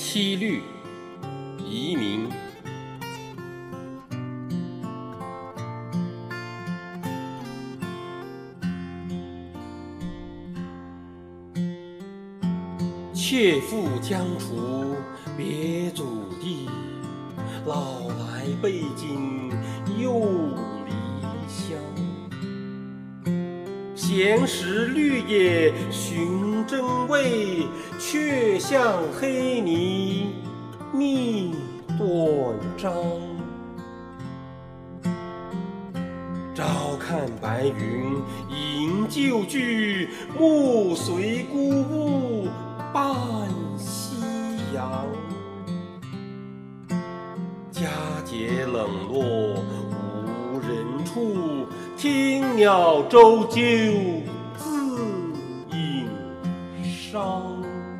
七律·移民。妾赴江楚别祖地，老来背井又离乡。闲时绿野寻真味，却向黑泥觅短章。朝看白云迎旧句，暮随孤鹜。伴夕阳，佳节冷落无人处，听鸟啁啾伤